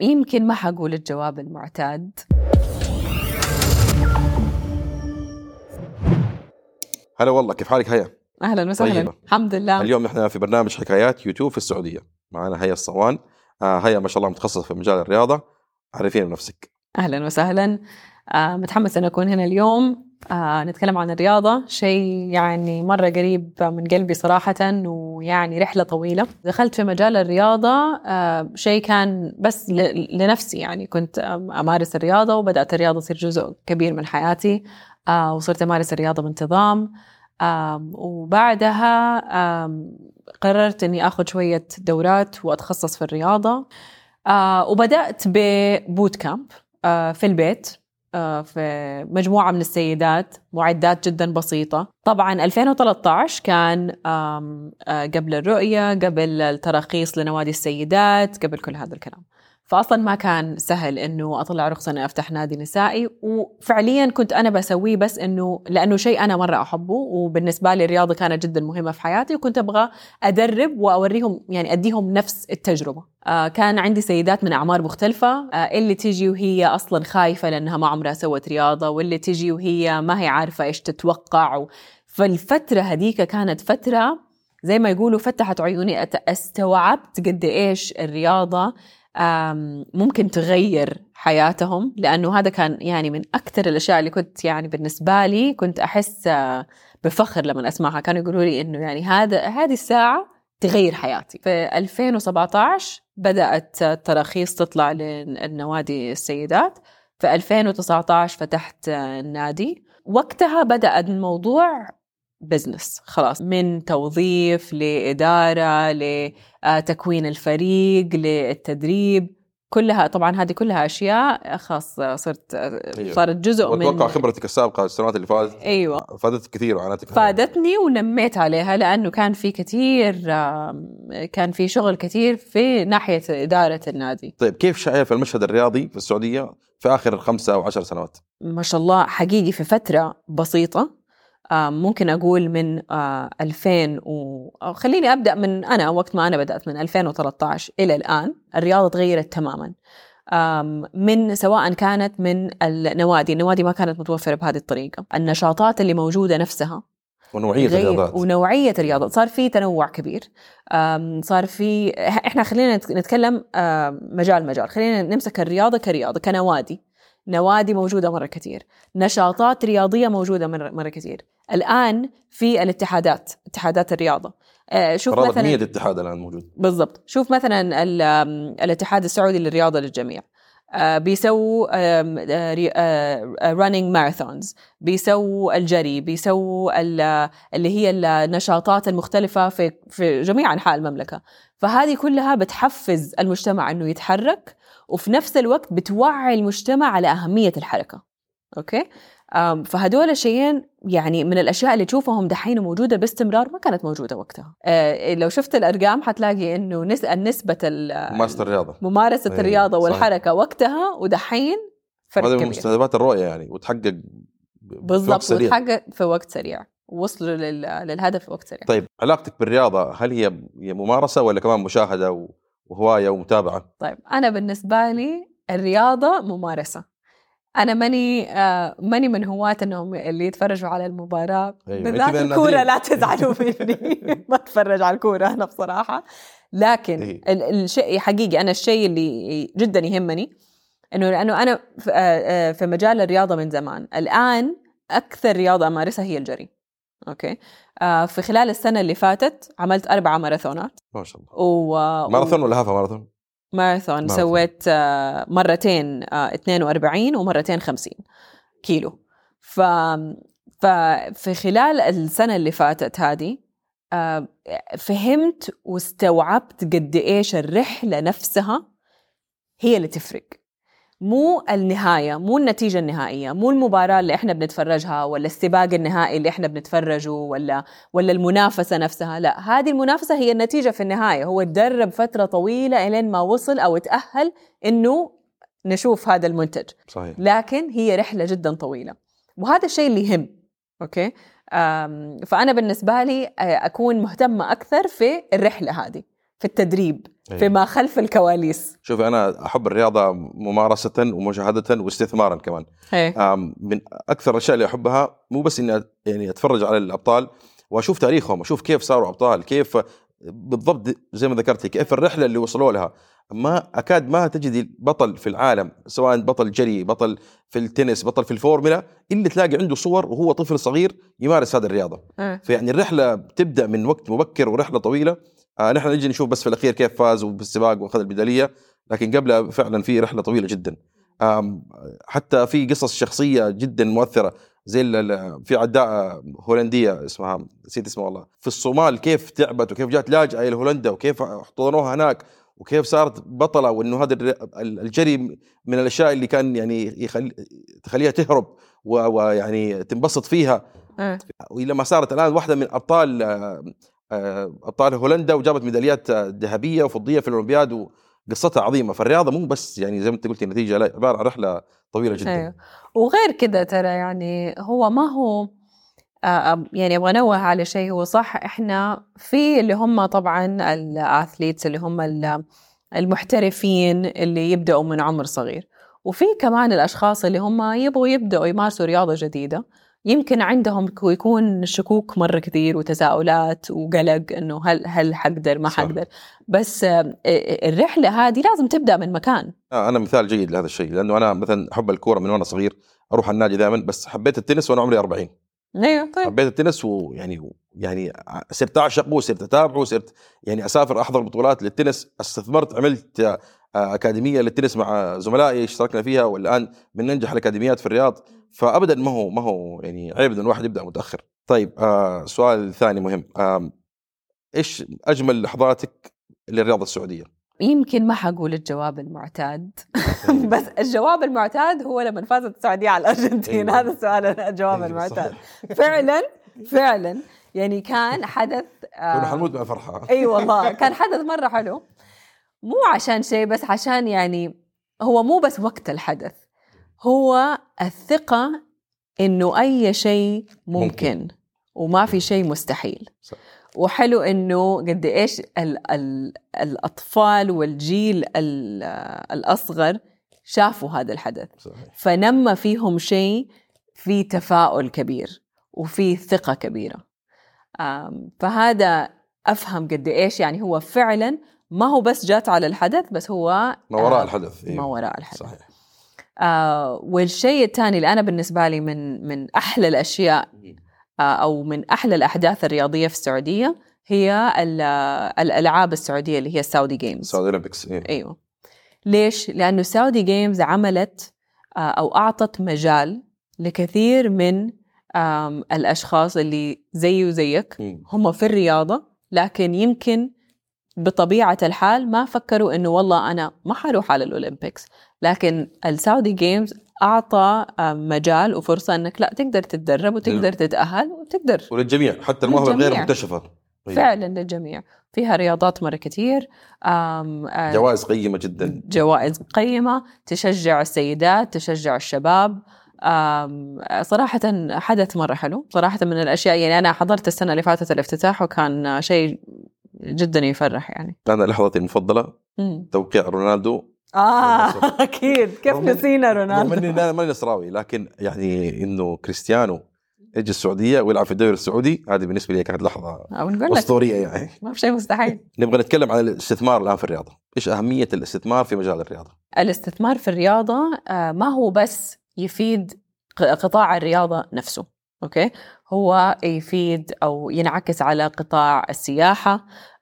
يمكن ما حقول الجواب المعتاد. هلا والله كيف حالك؟ هيا؟ أهلا وسهلا. طيبة. الحمد لله. اليوم نحن في برنامج حكايات يوتيوب في السعودية. معنا هيا الصوان. آه هيا ما شاء الله متخصصه في مجال الرياضة. عرفينا بنفسك أهلا وسهلا. آه متحمس إن أكون هنا اليوم. آه نتكلم عن الرياضة. شيء يعني مرة قريب من قلبي صراحة ويعني رحلة طويلة. دخلت في مجال الرياضة آه شيء كان بس لنفسي يعني. كنت آم، أمارس الرياضة وبدأت الرياضة تصير جزء كبير من حياتي وصرت أمارس الرياضة بانتظام. وبعدها قررت إني آخذ شوية دورات وأتخصص في الرياضة. آه وبدأت ببوت كامب في البيت. في مجموعة من السيدات معدات جدا بسيطة. طبعا 2013 كان آه قبل الرؤية قبل التراخيص لنوادي السيدات قبل كل هذا الكلام. فاصلا ما كان سهل إنه أطلع رخصة إني أفتح نادي نسائي وفعليا كنت أنا بسويه بس إنه لأنه شيء أنا مرة أحبه وبالنسبة لي الرياضة كانت جدا مهمة في حياتي وكنت أبغى أدرب وأوريهم يعني أديهم نفس التجربة آه كان عندي سيدات من أعمار مختلفة آه اللي تيجي وهي أصلا خايفة لأنها ما عمرها سوت رياضة واللي تيجي وهي ما هي عارفة إيش تتوقع. فالفترة هذيك كانت فترة زي ما يقولوا فتحت عيوني استوعبت قد إيش الرياضة ممكن تغير حياتهم لأنه هذا كان يعني من أكثر الأشياء اللي كنت يعني بالنسبة لي كنت أحس آه، بفخر لما أسمعها. كانوا يقولوا لي إنه يعني هذا هذه الساعة تغير حياتي. في 2017 بدأت التراخيص تطلع للنوادي السيدات. في 2019 فتحت آه، النادي. وقتها بدأ الموضوع بزنس خلاص. من توظيف لإدارة لتكوين الفريق للتدريب. كلها طبعا هذه كلها أشياء خلاص صرت أيوة. صارت جزء من وأتوقع خبرتك السابقة السنوات اللي فاتت أيوة. فادتك كثير وعانتك فادتني ونميت عليها لأنه كان في كثير كان في شغل كثير في ناحية إدارة النادي. طيب كيف شايف المشهد الرياضي في السعودية في آخر خمسة أو عشر سنوات؟ ما شاء الله حقيقي في فترة بسيطة آه، ممكن أقول من آه، 2000 و... أو خليني أبدأ من أنا وقت ما أنا بدأت من 2013 إلى الآن الرياضة تغيرت تماما. من سواء كانت من النوادي النوادي ما كانت متوفرة بهذه الطريقة. النشاطات اللي موجودة نفسها ونوعية غير- الرياضات. ونوعية الرياضة صار في تنوع كبير. صار في إحنا خلينا نت- نتكلم مجال مجال. خلينا نمسك الرياضة كرياضة كنوادي. نوادي موجودة مرة كثير نشاطات رياضية موجودة مرة, كثير. الآن في الاتحادات اتحادات الرياضة. أه، شوف مثلا 100 اتحاد الآن موجود. بالضبط. شوف مثلا الاتحاد السعودي للرياضة للجميع. آه، بيسووا running marathons بيسووا الجري. بيسووا ال- اللي هي النشاطات المختلفة في في جميع أنحاء المملكة. فهذه كلها بتحفز المجتمع أنه يتحرك وفي نفس الوقت بتوعي المجتمع على أهمية الحركة. أوكي؟ فهدول الشيئين يعني من الأشياء اللي تشوفهم دحين موجودة باستمرار ما كانت موجودة وقتها. آه، لو شفت الأرقام حتلاقي إنه نس- النسبة ال- ممارسة الرياضة. ممارسة أيوة، الرياضة صحيح. والحركة وقتها ودحين فرق هذا من كبير. مستهدفات الرؤية يعني وتحقق بالضبط. وتحقق في وقت سريع. وصلوا لل- للهدف في وقت سريع. طيب علاقتك بالرياضة هل هي هي ممارسة ولا كمان مشاهدة و- وهواية ومتابعة؟ طيب أنا بالنسبة لي الرياضة ممارسة أنا ماني آه ماني من هواة إنهم اللي يتفرجوا على المباراة أيوة، بالذات الكورة. لا تزعلوا مني ما أتفرج على الكورة أنا بصراحة لكن. ال- الشيء حقيقي أنا الشيء اللي جدا يهمني إنه لأنه أنا في- آه، آه، في مجال الرياضة من زمان الآن أكثر رياضة أمارسها هي الجري okay. آه في خلال السنة اللي فاتت عملت اربعه ماراثونات. ما شاء الله. و ماراثون ولا half marathon؟ ماراثون. ماراثون. سويت آه، مرتين آه، 42 ومرتين 50 كيلو. ف ففي خلال السنة اللي فاتت هذه آه، فهمت واستوعبت قد إيش الرحلة نفسها هي اللي تفرق. مو النهاية مو النتيجة النهائية مو المباراة اللي إحنا بنتفرجها ولا السباق النهائي اللي إحنا بنتفرجه ولا ولا المنافسة نفسها لا هذه المنافسة هي النتيجة في النهاية هو تدرب فترة طويلة إلين ما وصل أو تأهل إنه نشوف هذا المنتج. صحيح. لكن هي رحلة جدا طويلة وهذا الشيء اللي يهم أوكي؟ أم، فأنا بالنسبة لي آه، أكون مهتمة أكثر في الرحلة هذه. في التدريب أيوة. فيما خلف الكواليس. شوفي أنا أحب الرياضة ممارسة ومشاهده واستثمارا كمان. آم، من أكثر الأشياء اللي أحبها مو بس إني يعني أتفرج على الأبطال وأشوف تاريخهم أشوف كيف صاروا أبطال كيف بالضبط زي ما ذكرتي كيف الرحلة اللي وصلوا لها. ما أكاد ما تجدي بطل في العالم سواء بطل جري بطل في التنس بطل في الفورمولا إلا تلاقي عنده صور وهو طفل صغير يمارس هذه الرياضة. إيه. فيعني الرحلة بتبدأ من وقت مبكر ورحلة طويلة. آه نحن نجي نشوف بس في الأخير كيف فاز بالسباق وأخذ الميداليه لكن قبلها فعلا في رحلة طويلة جدا حتى في قصص شخصية جدا مؤثرة زي في عداء هولندية اسمها نسيت اسمها والله في الصومال كيف تعبت وكيف جات لاجئة إلى هولندا وكيف احتضنوها هناك وكيف صارت بطلة وإنه هذا الجري من الأشياء اللي كان يعني يخلي تخليها تهرب ويعني تنبسط فيها إيه. ولما صارت الآن واحدة من أبطال ابطال هولندا وجابت ميداليات آه، ذهبية وفضية في الأولمبياد وقصتها عظيمة. فالرياضة مو بس يعني زي ما انت قلتي نتيجة لا عبارة عن رحلة طويلة جدا. أيوه. وغير كده ترى يعني هو ما هو آه، آه، يعني أبغى أنوه على شيء. هو صح إحنا في اللي هم طبعا الأثليتس اللي هم ال- المحترفين اللي يبدأوا من عمر صغير. وفي كمان الأشخاص اللي هم يبغوا يبدأوا يمارسوا رياضة جديدة. يمكن عندهم كو- يكون شكوك مرة كثير وتساؤلات وقلق إنه هل هل حقدر ما. حقدر. بس آه، الرحلة هذه لازم تبدأ من مكان. آه، أنا مثال جيد لهذا الشيء لأنه أنا مثلا احب الكورة من وأنا صغير أروح النادي دائما بس حبيت التنس وأنا عمري 40 أيوه طيب حبيت التنس ويعني يعني صرت أعشقه صرت أتابعه صرت يعني أسافر أحضر بطولات للتنس استثمرت عملت آه، أكاديمية للتنس مع زملائي اشتركنا فيها والآن من انجح الأكاديميات في الرياض فابدا ما هو ما هو يعني عيب ان الواحد يبدأ متأخر. طيب آه سؤال ثاني مهم آه إيش أجمل لحظاتك للرياضة السعودية؟ يمكن ما حقول الجواب المعتاد بس الجواب المعتاد هو لما فازت السعودية على الأرجنتين أيوة. هذا السؤال الجواب أيوة، المعتاد. فعلا فعلا يعني كان حدث آه حنموت من الفرحه أي والله كان حدث مرة حلو مو عشان شيء بس عشان يعني هو مو بس وقت الحدث هو الثقة إنه أي شيء ممكن, ممكن. وما في شيء مستحيل صح. وحلو إنه قد إيش ال ال الأطفال والجيل ال- الأصغر شافوا هذا الحدث. صحيح. فنمى فيهم شيء في تفاؤل كبير وفي ثقة كبيرة. آم، فهذا أفهم قد إيش يعني هو فعلا ما هو بس جات على الحدث بس هو ما وراء آه، الحدث. ما أيوة. وراء الحدث. صحيح. آه والشيء الثاني اللي أنا بالنسبة لي من من أحلى الأشياء آه أو من أحلى الأحداث الرياضية في السعودية هي ال- الألعاب السعودية اللي هي ال Saudi Games Saudi Olympics إيه. أيوه ليش؟ لأنه Saudi Games عملت آه، أو أعطت مجال لكثير من آم، الأشخاص اللي زيي وزيك. هم في الرياضة لكن يمكن بطبيعة الحال ما فكروا إنه والله أنا ما حروح على الأولمبيكس لكن السعودي جيمز أعطى آم، مجال وفرصة إنك لا تقدر تتدرب وتقدر تتأهل وتقدر. وللجميع حتى المواهب الغير للجميع. مكتشفة. أيوة. فعلا للجميع. فيها رياضات مرة كثير آه، جوائز قيمة جدا. جوائز قيمة تشجع السيدات تشجع الشباب. صراحة حدث مرة حلو. صراحة من الأشياء يعني أنا حضرت السنة اللي فاتت الافتتاح وكان شيء جدا يفرح يعني. أنا لحظتي المفضلة. مم. توقيع رونالدو. آه أكيد. كيف رغم نسينا رغم رونالدو؟ اني أنا ماني نصراوي لكن يعني إنه كريستيانو يجي السعودية ويلعب في الدوري السعودي هذه بالنسبة لي كانت لحظة أسطورية يعني. ما في شيء مستحيل. نبغى نتكلم عن الاستثمار الآن في الرياضة. إيش أهمية الاستثمار في مجال الرياضة؟ الاستثمار في الرياضة آه، ما هو بس يفيد قطاع الرياضة نفسه أوكي؟ هو يفيد أو ينعكس على قطاع السياحة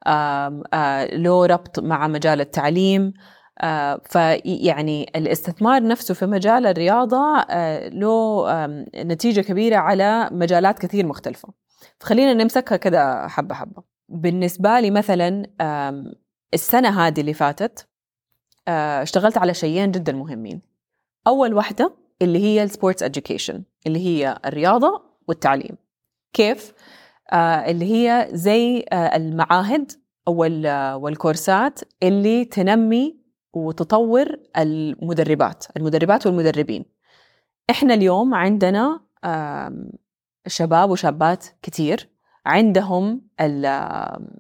آم، آه، له ربط مع مجال التعليم فيعني الاستثمار نفسه في مجال الرياضة آه، له نتيجة كبيرة على مجالات كثير مختلفة. فخلينا نمسكها كده حبة حبة. بالنسبة لي مثلا السنة هذه اللي فاتت آه، اشتغلت على شيئين جدا مهمين. أول واحدة اللي هي السبورتس education اللي هي الرياضة والتعليم. كيف؟ آه، اللي هي زي آه، المعاهد وال- آه، والكورسات اللي تنمي وتطور المدربات المدربات والمدربين. إحنا اليوم عندنا شباب وشابات كتير. عندهم ال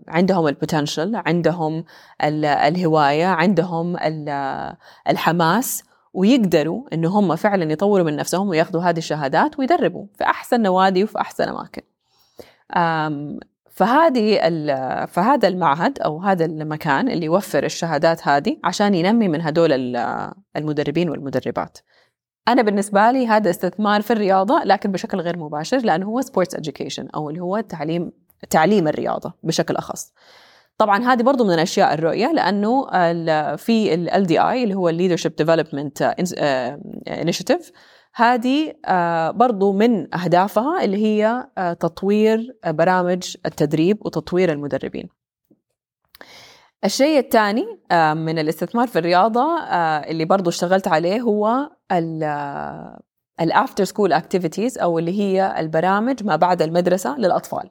عندهم ال potential عندهم ال الهواية عندهم ال الحماس ويقدروا انه هم فعلا يطوروا من نفسهم وياخذوا هذه الشهادات ويدربوا في أحسن نوادي وفي أحسن أماكن. فهذه فهذا المعهد أو هذا المكان اللي يوفر الشهادات هذه عشان ينمي من هدول ال- المدربين والمدربات. أنا بالنسبة لي هذا استثمار في الرياضة لكن بشكل غير مباشر لأنه هو sports education أو اللي هو تعليم تعليم الرياضة بشكل أخص. طبعا هذه برضو من اشياء الرؤية لأنه في ال LDI اللي هو ال leadership development initiative هذه آه، برضو من أهدافها اللي هي آه، تطوير آه، برامج التدريب وتطوير المدربين. الشيء الثاني من الاستثمار في الرياضة اللي برضو اشتغلت عليه هو ال after school activities أو اللي هي البرامج ما بعد المدرسة للأطفال.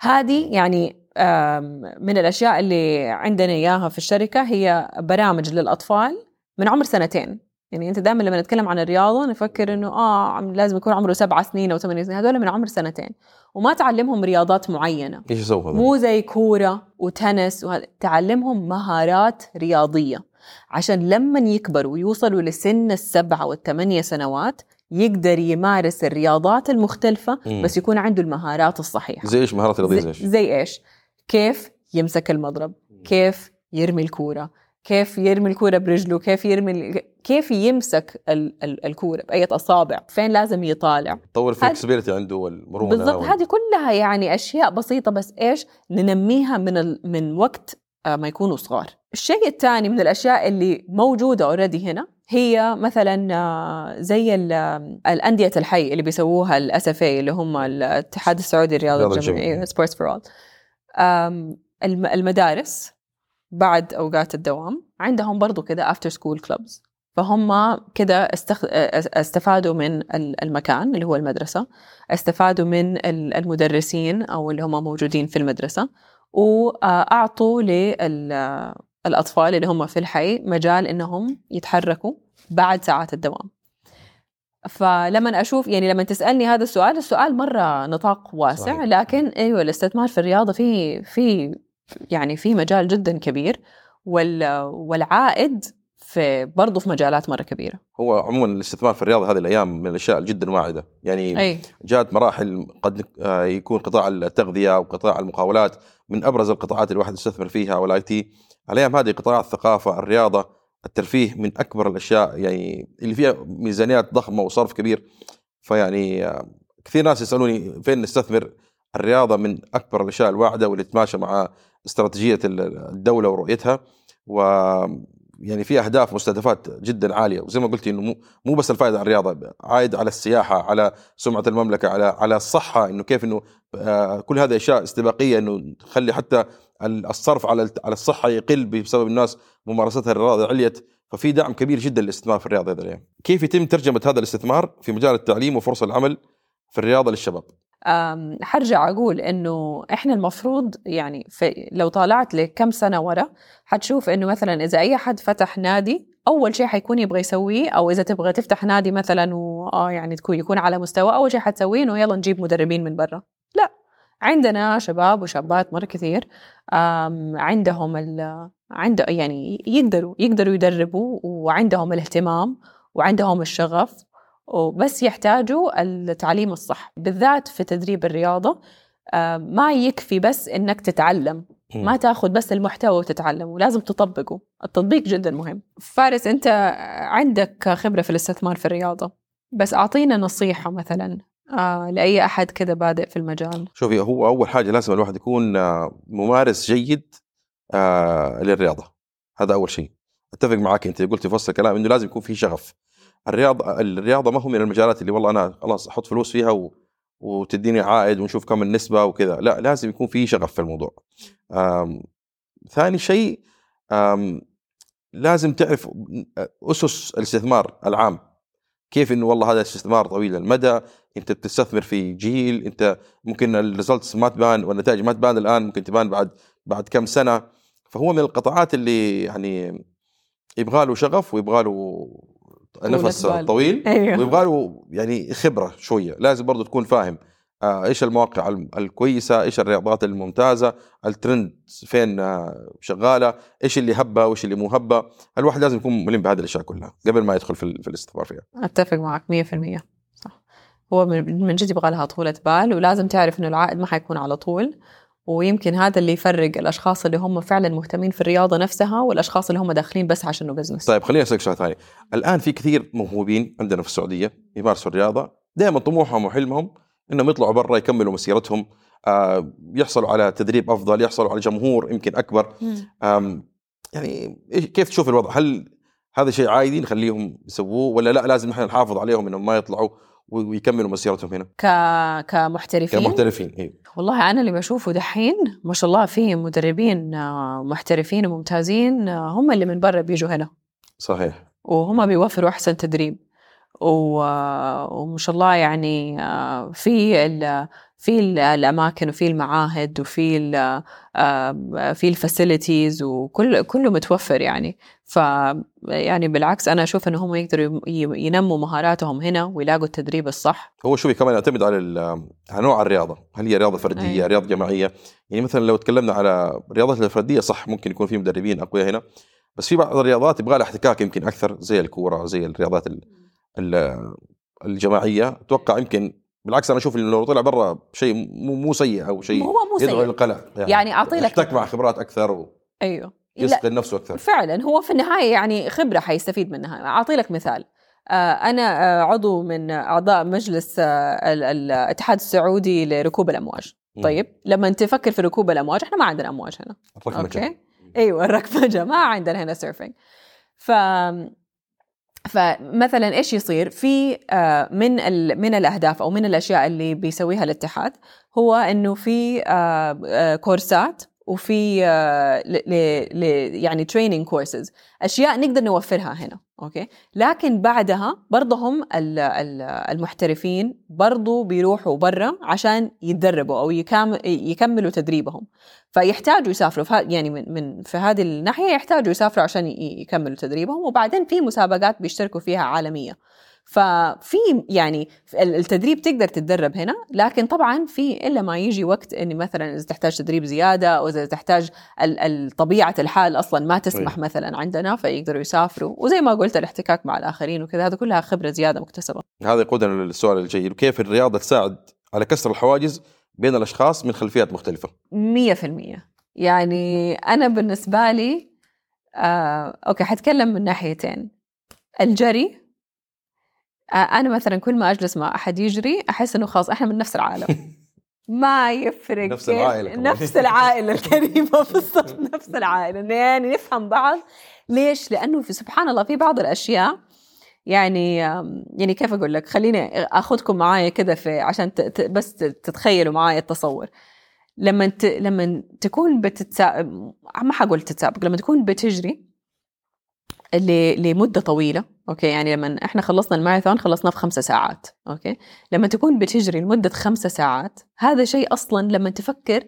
هذه يعني من الأشياء اللي عندنا إياها في الشركة هي برامج للأطفال من عمر سنتين. يعني أنت دائما لما نتكلم عن الرياضة نفكر آه عم- لازم يكون عمره سبعة سنين أو ثمانية سنين هذول من عمر سنتين وما تعلمهم رياضات معينة إيش هذا؟ مو زي كورة وتنس وهذا تعلمهم مهارات رياضية عشان لما يكبروا ويوصلوا لسن السبعة والثمانية سنوات يقدر يمارس الرياضات المختلفة مم. بس يكون عنده المهارات الصحيحة زي إيش مهارات رياضية زي زي, إيش؟ زي إيش؟ كيف يمسك المضرب؟ كيف يرمي الكورة؟ كيف يرمي الكورة برجله؟ كيف يرمي كيف يمسك ال- ال- الكورة بأية أصابع؟ فين لازم يطالع؟ طور هذا- ال flexibility عنده والمرونة بالضبط هذه كلها يعني أشياء بسيطة بس إيش ننميها من ال... من وقت آه، ما يكونوا صغار الشيء الثاني من الأشياء اللي موجودة already هنا هي مثلا آه، زي آه، الأندية الحي اللي بيسووها ال SFA اللي هم الاتحاد السعودي للرياضه رياضة الجماعيه الجماعية. Sports for All المدارس بعد أوقات الدوام. عندهم برضو كده after school clubs فهم كده استخ... استفادوا من ال- المكان اللي هو المدرسة استفادوا من ال- المدرسين أو اللي هم موجودين في المدرسة وأعطوا للأطفال اللي هم في الحي مجال إنهم يتحركوا بعد ساعات الدوام. فلما أشوف يعني لما تسألني هذا السؤال السؤال مرة نطاق واسع صحيح. لكن أيوة الاستثمار في الرياضة في في يعني في مجال جدا كبير وال والعائد في برضه في مجالات مرة كبيرة. هو عموما الاستثمار في الرياضة هذه الأيام من الأشياء جدا واعدة. يعني أي. جاءت مراحل قد آه، يكون قطاع التغذية وقطاع المقاولات من أبرز القطاعات الواحد يستثمر فيها وال IT. الأيام هذه قطاع الثقافة الرياضة الترفيه من أكبر الأشياء يعني اللي فيها ميزانيات ضخمة وصرف كبير. فيعني آه، كثير ناس يسألوني فين نستثمر الرياضة من أكبر الأشياء الواعدة واللي تتماشى مع استراتيجية الدولة ورؤيتها و يعني في أهداف مستهدفات جدا عالية وزي ما قلتي إنه مو مو بس الفائدة على الرياضة عائد على السياحة على سمعة المملكة على على الصحة إنه كيف إنه آه، كل هذه أشياء استباقية إنه تخلي حتى ال- الصرف على على الصحة يقل بسبب الناس ممارستها الرياضه عليت ففي دعم كبير جدا للاستثمار في الرياضة. كيف يتم ترجمة هذا الاستثمار في مجال التعليم وفرص العمل في الرياضة للشباب؟ حرجع أقول إنه إحنا المفروض يعني لو طالعت لك كم سنة ورا حتشوف إنه مثلا إذا أي حد فتح نادي أول شيء حيكون يبغى يسويه أو إذا تبغى تفتح نادي مثلا وآه يعني تكون يكون على مستوى أول شيء حتسويه إنه يلا نجيب مدربين من برا. لا عندنا شباب وشابات مرة كثير عندهم ال عنده يعني يقدروا يقدروا يدربوا وعندهم الاهتمام وعندهم الشغف. وبس يحتاجوا التعليم الصح بالذات في تدريب الرياضة آه، ما يكفي بس إنك تتعلم ما تاخذ بس المحتوى وتتعلم ولازم تطبقه. التطبيق جدا مهم. فارس أنت عندك خبرة في الاستثمار في الرياضة بس أعطينا نصيحة مثلا آه لأي أحد كذا بادئ في المجال. شوفي هو أول حاجة لازم الواحد يكون آه، ممارس جيد آه، للرياضة. هذا أول شيء. أتفق معك أنت قلتي في وسط الكلام إنه لازم يكون في شغف. الرياضة الرياضة ما هو من المجالات اللي والله أنا خلاص أحط فلوس فيها و... وتديني عائد ونشوف كم النسبة وكذا لا لازم يكون في شغف في الموضوع. ثاني شيء. لازم تعرف أسس الاستثمار العام كيف إنه والله هذا استثمار طويل المدى أنت بتستثمر في جيل أنت ممكن الريزلتس ما تبان والنتائج ما تبان الآن ممكن تبان بعد بعد كم سنة فهو من القطاعات اللي يعني يبغى له شغف ويبغى له نفس بال. طويل أيوه. ويبغى له يعني خبرة شوية لازم برضه تكون فاهم آه، إيش المواقع الم- الكويسة إيش الرياضات الممتازة الترند فين آه، شغالة إيش اللي هبة وإيش اللي مو هبة. الواحد لازم يكون ملم بهذه الأشياء كلها قبل ما يدخل في, في الاستثمار فيها أتفق معك 100% صح. هو من من جد يبغى لها طولة بال ولازم تعرف إنه العائد ما حيكون على طول. ويمكن هذا اللي يفرق الأشخاص اللي هم فعلا مهتمين في الرياضة نفسها والأشخاص اللي هم داخلين بس عشانه بزنس طيب خليني أسألك سؤال ثاني. الآن في كثير موهوبين عندنا في السعودية يمارسوا الرياضة. دائما طموحهم وحلمهم إنهم يطلعوا برا يكملوا مسيرتهم. آه، يحصلوا على تدريب أفضل يحصلوا على جمهور يمكن أكبر. يعني كيف تشوف الوضع؟ هل هذا شيء عادي نخليهم يسووه ولا لا؟ لازم إحنا نحافظ عليهم إنهم ما يطلعوا ويكملوا مسيرتهم هنا. ك... كمحترفين؟ كمحترفين أيوه والله أنا اللي بشوفه دحين ما شاء الله في مدربين آه، محترفين وممتازين آه، هم اللي من برا بيجوا هنا. صحيح. وهم بيوفروا أحسن تدريب. و- وما شاء الله يعني آه، في ال في ال- الأماكن وفي المعاهد وفي آه، في الفاسيلتيز وكل كله متوفر يعني. ف يعني بالعكس أنا أشوف انهم يقدروا ي- ينموا مهاراتهم هنا ويلاقوا التدريب الصح. هو شوفي كمان يعتمد على على نوع الرياضة. هل هي رياضة فردية أيوة. رياضة جماعية؟ يعني مثلا لو تكلمنا على الرياضات الفردية صح ممكن يكون في مدربين أقوياء هنا. بس في بعض الرياضات يبغى لها احتكاك يمكن أكثر زي الكورة زي الرياضات ال- ال- الجماعية. أتوقع يمكن بالعكس أنا أشوف انه لو طلع برا شيء مو مو سيء أو شيء هو مو يدعو للقلق يعني أعطي لك- يحتك مع خبرات أكثر أيوه. لا ويسقل نفسه أكثر. فعلا هو في النهاية يعني خبرة حيستفيد منها. أعطي لك مثال. آه، أنا آه، عضو من أعضاء مجلس آه، ال- ال- الاتحاد السعودي لركوب الأمواج. مم. طيب لما تفكر في ركوب الأمواج إحنا ما عندنا أمواج هنا. الركمجة. أوكي؟ أيوه الركمجة ما عندنا هنا surfing ف فمثلا إيش يصير في آه، من. من الأهداف أو من الأشياء اللي بيسويها الاتحاد هو إنه في آه، آه، كورسات وفي آه، ل... ل... يعني training courses أشياء نقدر نوفرها هنا أوكي لكن بعدها برضه هم ال- ال- المحترفين برضه بيروحوا برا عشان يتدربوا أو. يكملوا تدريبهم فيحتاجوا يسافروا في يعني من من في هذه الناحية يحتاجوا يسافروا عشان يكملوا تدريبهم وبعدين في مسابقات بيشتركوا فيها عالمية ففي يعني ال- التدريب تقدر تتدرب هنا لكن طبعا في إلا ما يجي وقت إني مثلا إذا تحتاج تدريب زيادة أو إذا تحتاج طبيعة الحال أصلا ما تسمح أيوة. مثلا عندنا فيقدروا يسافروا. وزي ما قلت الاحتكاك مع الآخرين وكذا هذا كلها خبرة زيادة مكتسبة. هذا يقودنا للسؤال الجيد. كيف الرياضة تساعد على كسر الحواجز بين الأشخاص من خلفيات مختلفة؟ مية في المية. يعني أنا بالنسبة لي آه، أوكي حتكلم من ناحيتين. الجري آه، أنا مثلا كل ما أجلس مع أحد يجري أحس إنه خلاص إحنا من نفس العالم. ما يفرق نفس العائلة كمان. نفس العائلة الكريمة بالضبط نفس العائلة. يعني نفهم بعض. ليش؟ لأنه في سبحان الله في بعض الأشياء يعني يعني كيف أقول لك؟ خليني آخذكم معايا كده في عشان ت- بس تتخيلوا معايا التصور. لما ت... لما تكون بتتسابق ما حقول تتسابق لما تكون بتجري ل... لمدة طويلة أوكي؟ يعني لما إحنا خلصنا الماراثون خلصناه في خمسة ساعات أوكي؟ لما تكون بتجري لمدة خمسة ساعات هذا شيء أصلا لما تفكر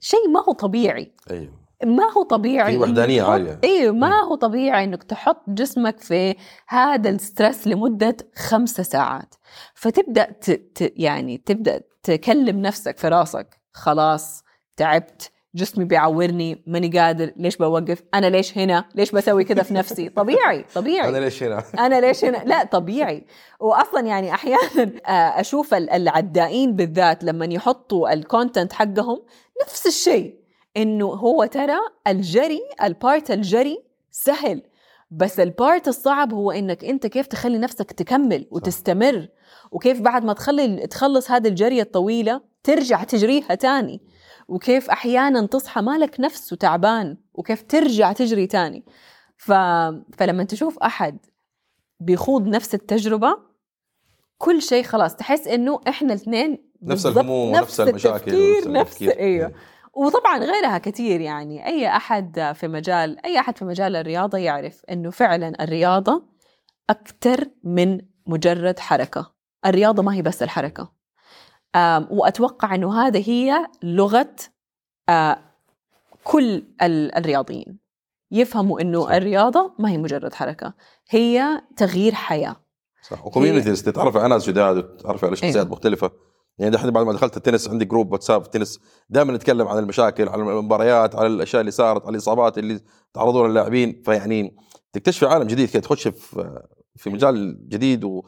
شيء ما هو طبيعي. أيوه. ما هو طبيعي في وحدانية عالية. أيوه ما. هو طبيعي إنك تحط جسمك في هذا ال stress لمدة خمسة ساعات. فتبدأ ت... ت... يعني تبدأ تكلم نفسك في راسك خلاص تعبت جسمي بيعورني ماني قادر ليش بوقف؟ أنا ليش هنا؟ ليش بسوي كذا في نفسي؟ طبيعي طبيعي. أنا ليش هنا؟ أنا ليش هنا؟ لا طبيعي. واصلا يعني أحيانا آه، أشوف ال- العدائين بالذات لما يحطوا ال content حقهم نفس الشيء إنه هو ترى الجري ال part الجري سهل. بس ال part الصعب هو إنك أنت كيف تخلي نفسك تكمل وتستمر. وكيف بعد ما تخلي تخلص هذه الجرية الطويلة ترجع تجريها تاني. وكيف أحيانا تصحى مالك نفس وتعبان وكيف ترجع تجري تاني. ف... فلما تشوف أحد بيخوض نفس التجربة كل شيء خلاص تحس إنه إحنا الاثنين نفس الهموم ونفس المشاكل التفكير ونفس نفس التفكير. أيوه. وطبعا غيرها كثير يعني. أي أحد في مجال أي أحد في مجال الرياضة يعرف إنه فعلا الرياضة أكثر من مجرد حركة. الرياضة ما هي بس الحركة. آم، وأتوقع إنه هذا هي لغة آه، كل ال- الرياضيين. يفهموا إنه صح. الرياضة ما هي مجرد حركة هي تغيير حياة. صح. وكوميونيتيز تتعرف على ناس جداد وتتعرف على شخصيات أيوة. مختلفة. يعني دحين بعد ما دخلت التنس عندي جروب واتساب في التنس دائما نتكلم عن المشاكل عن المباريات عن الأشياء اللي صارت عن الإصابات اللي تعرضوا لها اللاعبين فيعني تكتشف عالم جديد كده تخش في في مجال جديد و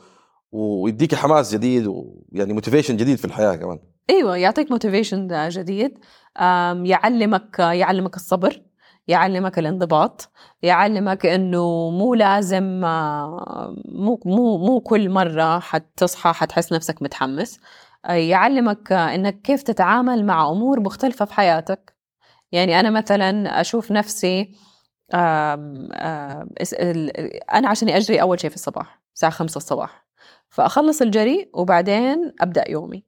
ويديك حماس جديد ويعني motivation جديد في الحياة كمان. أيوه يعطيك motivation جديد. يعلمك يعلمك الصبر يعلمك الانضباط يعلمك إنه مو لازم مو مو مو كل مرة حتصحى حتحس نفسك متحمس. يعلمك إنك كيف تتعامل مع أمور مختلفة في حياتك. يعني أنا مثلا أشوف نفسي أنا عشان أجري أول شيء في الصباح الساعة 5 الصباح. فأخلص الجري وبعدين أبدأ يومي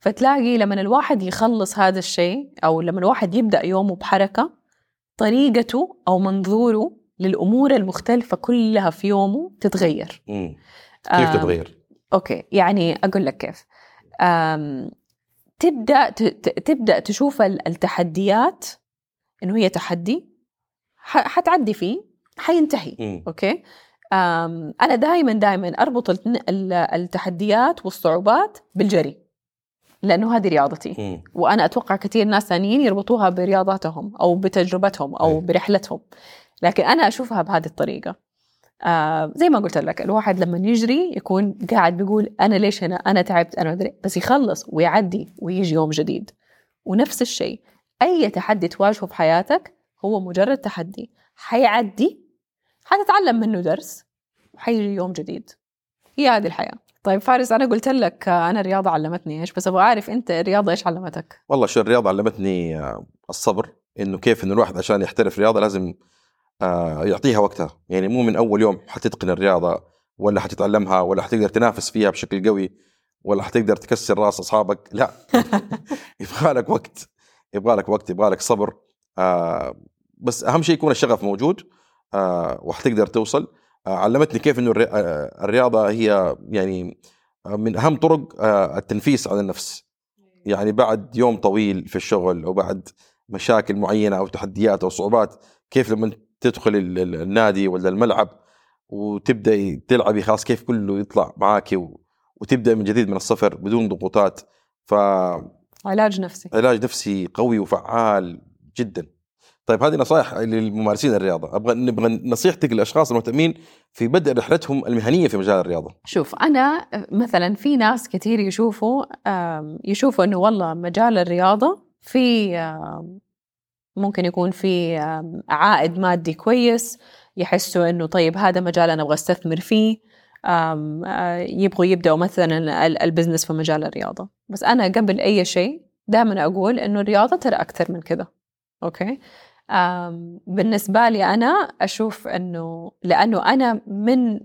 فتلاقي لما الواحد يخلص هذا الشيء أو لما الواحد يبدأ يومه بحركة طريقته أو منظوره للأمور المختلفة كلها في يومه تتغير مم. كيف آم، تتغير؟ أوكي يعني أقول لك كيف أم تبدأ ت- ت- تبدأ تشوف ال- التحديات إنه هي تحدي حتعدي فيه حينتهي مم. أوكي أم أنا دائما دائما أربط التحديات والصعوبات بالجري لأنه هذه رياضتي. وأنا أتوقع كثير ناس ثانيين يربطوها برياضاتهم أو بتجربتهم أو. برحلتهم. لكن أنا أشوفها بهذه الطريقة. آه زي ما قلت لك الواحد لما يجري يكون قاعد بيقول أنا ليش هنا؟ أنا تعبت أنا مدري بس يخلص ويعدي ويجي يوم جديد. ونفس الشيء أي تحدي تواجهه في حياتك هو مجرد تحدي. حيعدي حتتعلم منه درس وحيجي يوم جديد. هي هذه الحياة. طيب فارس أنا قلت لك أنا الرياضة علمتني إيش بس أبغى اعرف أنت الرياضة إيش علمتك؟ والله شو الرياضة علمتني آه، الصبر إنه كيف انه الواحد عشان يحترف رياضة لازم آه، يعطيها وقتها. يعني مو من أول يوم حتتقن الرياضة ولا حتتعلمها ولا حتقدر تنافس فيها بشكل قوي ولا حتقدر تكسر راس أصحابك. لا. يبغى لك وقت يبغى لك وقت يبغى لك صبر آه، بس أهم شيء يكون الشغف موجود وحتقدر توصل. آه، علمتني كيف إنه آه، الرياضة هي يعني آه، من أهم طرق آه، التنفيس عن النفس. يعني بعد يوم طويل في الشغل أو بعد مشاكل معينة أو تحديات أو صعوبات كيف لما تدخل ال- ال- النادي ولا الملعب وتبدأ تلعبي خلاص كيف كله يطلع معاك و- وتبدأ من جديد من الصفر بدون ضغوطات. فعلاج علاج نفسي. نفسي قوي وفعال جدا. طيب هذه نصائح للممارسين الرياضة. أبغى نبغى نصيحتك للأشخاص المهتمين في بدء رحلتهم المهنية في مجال الرياضة. شوف أنا مثلا في ناس كثير يشوفوا يشوفوا إنه والله مجال الرياضة في ممكن يكون في عائد مادي كويس يحسوا إنه طيب هذا مجال أنا أبغى أستثمر فيه آه، يبغوا يبدأوا مثلا ال- ال business في مجال الرياضة. بس أنا قبل أي شيء دائما أقول إنه الرياضة ترى أكثر من كذا أوكي؟ آم، بالنسبة لي أنا أشوف إنه لأنه أنا من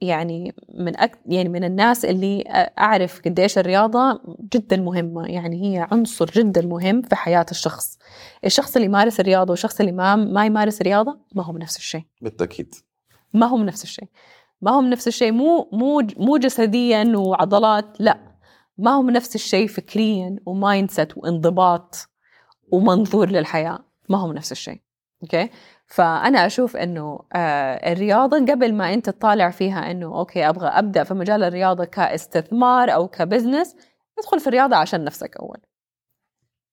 يعني من أك... يعني من الناس اللي أعرف قديش الرياضة جدا مهمة يعني هي عنصر جدا مهم في حياة الشخص. الشخص اللي يمارس الرياضة والشخص اللي ما ما يمارس الرياضة ما هم نفس الشيء. بالتأكيد. ما هم نفس الشيء. ما هم نفس الشيء مو مو مو جسديا وعضلات لا. ما هم نفس الشيء فكريا و mindset وانضباط ومنظور للحياة. ما هم نفس الشيء. okay؟ فأنا أشوف إنه آه الرياضة قبل ما أنت تطالع فيها إنه okay أبغى أبدأ في مجال الرياضة كاستثمار أو ك business ادخل في الرياضة عشان نفسك أول.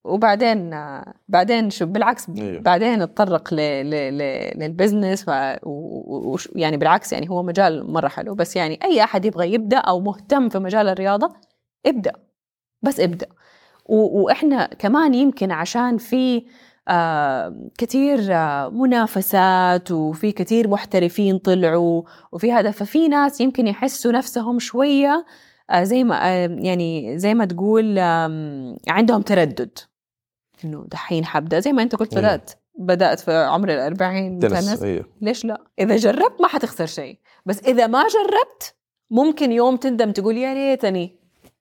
وبعدين آه بعدين شو بالعكس أيوه. بعدين اتطرق لل business ف- و- و- يعني بالعكس يعني هو مجال مرة حلو. بس يعني أي أحد يبغى يبدأ أو مهتم في مجال الرياضة ابدأ. بس ابدأ. وإحنا كمان يمكن عشان في كثير آه منافسات وفي كثير محترفين طلعوا وفي هذا ففي ناس يمكن يحسوا نفسهم شوية آه زي ما آه يعني زي ما تقول عندهم تردد. إنه دحين حبدأ زي ما أنت قلت أيوة. بدأت بدأت في عمر الأربعين تنس أيوه ليش لا؟ إذا جربت ما حتخسر شيء. بس إذا ما جربت ممكن يوم تندم تقول يا ريتني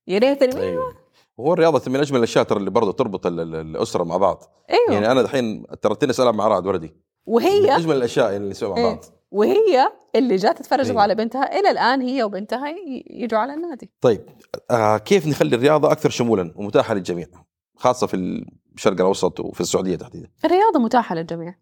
يا ريتني أيوه. وهو الرياضة من أجمل الأشياء ترى اللي برضه تربط ال- ال- الأسرة مع بعض. أيوه. يعني أنا دحين ترى التنس ألعب مع رعد وردي. من وهي أجمل الأشياء اللي نسويها مع إيه. بعض. وهي اللي جات تتفرج أيوة. على بنتها إلى الآن هي وبنتها يجوا على النادي. طيب آه كيف نخلي الرياضة أكثر شمولا ومتاحة للجميع؟ خاصة في الشرق الأوسط وفي السعودية تحديدا. الرياضة متاحة للجميع.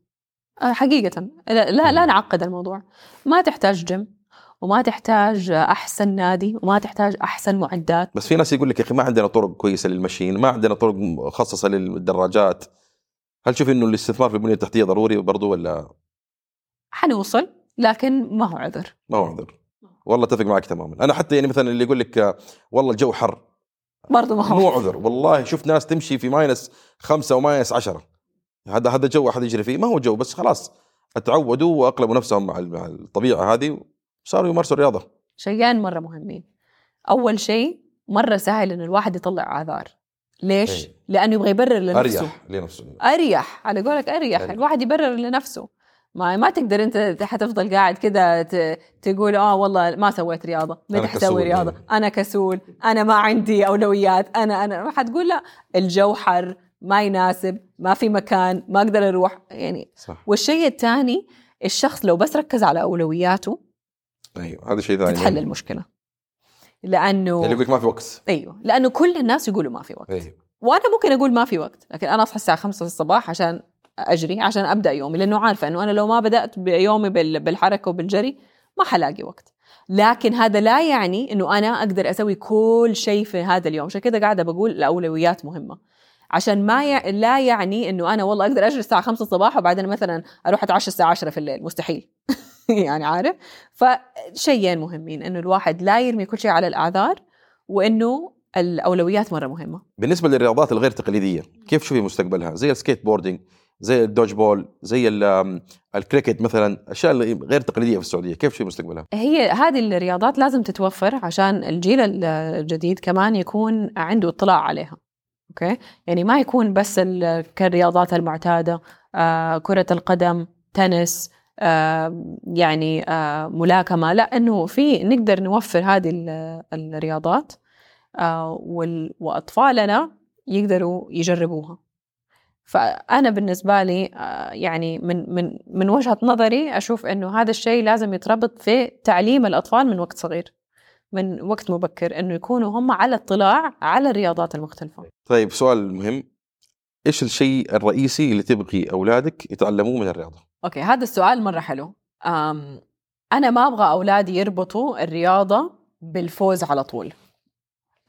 آه، حقيقة. لا لا, لا نعقد الموضوع. ما تحتاج جيم. وما تحتاج أحسن نادي وما تحتاج أحسن معدات. بس في ناس يقول لك يا أخي ما عندنا طرق كويسة للمشي ما عندنا طرق مخصصه للدراجات. هل تشوف إنه الاستثمار في البنية التحتية ضروري برضو ولا؟ حنوصل لكن ما هو عذر. ما هو عذر. والله أتفق معك تماما. أنا حتى يعني مثلا اللي يقول لك والله الجو حر. برضه ما هو مو عذر. والله شفت ناس تمشي في minus خمسة و minus عشرة. هذا هذا جو أحد يجري فيه. ما هو جو بس خلاص اتعودوا وأقلموا نفسهم مع الطبيعة هذه وصاروا يمارسوا الرياضة. شيئين مرة مهمين. أول شيء مرة سهل انه الواحد يطلع اعذار ليش؟ إيه. لأنه يبغى يبرر لنفسه. أريح لنفسه. أريح. على قولك أريح. أريح. الواحد يبرر لنفسه. ما ما تقدر أنت حتفضل قاعد كده ت- تقول آه والله ما سويت رياضة. متى كسول حسوي رياضة. يعني. أنا كسول. أنا ما عندي أولويات. أنا أنا. حتقول لا. الجو حر ما يناسب ما في مكان ما أقدر أروح. يعني صح. والشيء الثاني الشخص لو بس ركز على أولوياته أيوه هذا شيء ثاني. تتحل المشكلة. لأنه اللي يقول لك ما في وقت. أيوه لأنه كل الناس يقولوا ما في وقت. أيوه. وأنا ممكن أقول ما في وقت لكن أنا أصحى الساعة 5 الصباح عشان أجري عشان أبدأ يومي لأنه عارفة إنه أنا لو ما بدأت بيومي بال- بالحركة وبالجري ما حلاقي وقت. لكن هذا لا يعني إنه أنا أقدر أسوي كل شيء في هذا اليوم. عشان كذا قاعدة بقول الأولويات مهمة. عشان ما ي... لا يعني إنه أنا والله أقدر أجري الساعة 5 الصباح وبعدين مثلا أروح أتعشى الساعة 10 في الليل مستحيل. يعني عارف؟ فشيئين مهمين إنه الواحد لا يرمي كل شيء على الأعذار وإنه الأولويات مرة مهمة. بالنسبة للرياضات الغير تقليدية كيف تشوفي مستقبلها؟ زي ال skateboarding زي ال dodgeball زي الكريكت مثلا أشياء اللي غير تقليدية في السعودية كيف تشوفي مستقبلها؟ هي هذه الرياضات لازم تتوفر عشان الجيل ال- الجديد كمان يكون عنده اطلاع عليها okay؟ يعني ما يكون بس ال- كالرياضات المعتادة آه كرة القدم تنس يعني آه ملاكمة. لا إنه في نقدر نوفر هذه ال- الرياضات آه وأطفالنا يقدروا يجربوها. فأنا بالنسبة لي آه، يعني من من من وجهة نظري أشوف إنه هذا الشيء لازم يتربط في تعليم الأطفال من وقت صغير من وقت مبكر إنه يكونوا هم على اطلاع على الرياضات المختلفة. طيب سؤال مهم. إيش الشيء الرئيسي اللي تبغي أولادك يتعلموه من الرياضة؟ أوكي هذا السؤال مرة حلو. أم أنا ما أبغى أولادي يربطوا الرياضة بالفوز على طول.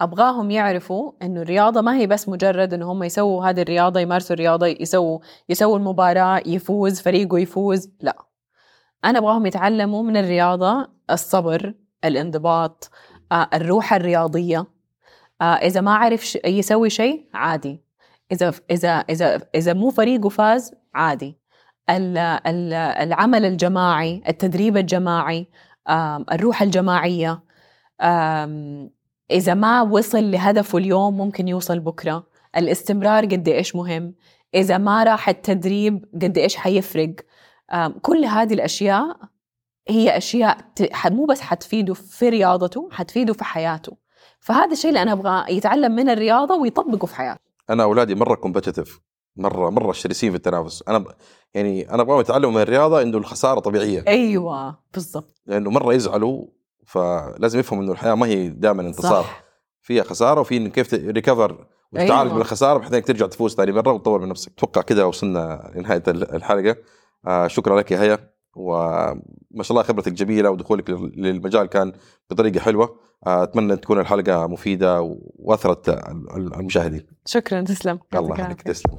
أبغاهم يعرفوا إنه الرياضة ما هي بس مجرد إنه هم يسووا هذه الرياضة يمارسوا الرياضة يسووا يسووا المباراة يفوز فريقه يفوز لا. أنا أبغاهم يتعلموا من الرياضة الصبر الانضباط آه، الروح الرياضية. آه، إذا ما عرف يسوي شيء عادي. إذا إذا إذا إذا مو فريقه فاز عادي. ال- ال- العمل الجماعي التدريب الجماعي الروح الجماعية إذا ما وصل لهدفه اليوم ممكن يوصل بكرة. الاستمرار قد إيش مهم؟ إذا ما راح التدريب قد إيش حيفرق؟ كل هذه الأشياء هي أشياء مو بس حتفيده في رياضته حتفيده في حياته. فهذا الشيء اللي أنا أبغى يتعلم من الرياضة ويطبقه في حياته. أنا أولادي مرة كومبتيتيف مرة مرة شرسين في التنافس. أنا ب... يعني أنا أبغاهم يتعلموا من الرياضة إنه الخسارة طبيعية. أيوه بالضبط. لأنه مرة يزعلوا فلازم يفهموا إنه الحياة ما هي دائما انتصار. صح. فيها خسارة وفي كيف ريكفر وتتعالج أيوة. من الخساره بحيث إنك ترجع تفوز ثاني مرة وتطور من نفسك. أتوقع كذا وصلنا لنهاية ال- الحلقة. آه شكرا لك يا هيا. وما شاء الله خبرتك جميلة ودخولك لل- للمجال كان بطريقة حلوة. أتمنى تكون الحلقة مفيدة وأثرت ال- ال- المشاهدين. شكرا تسلم. الله يخليك. تسلم.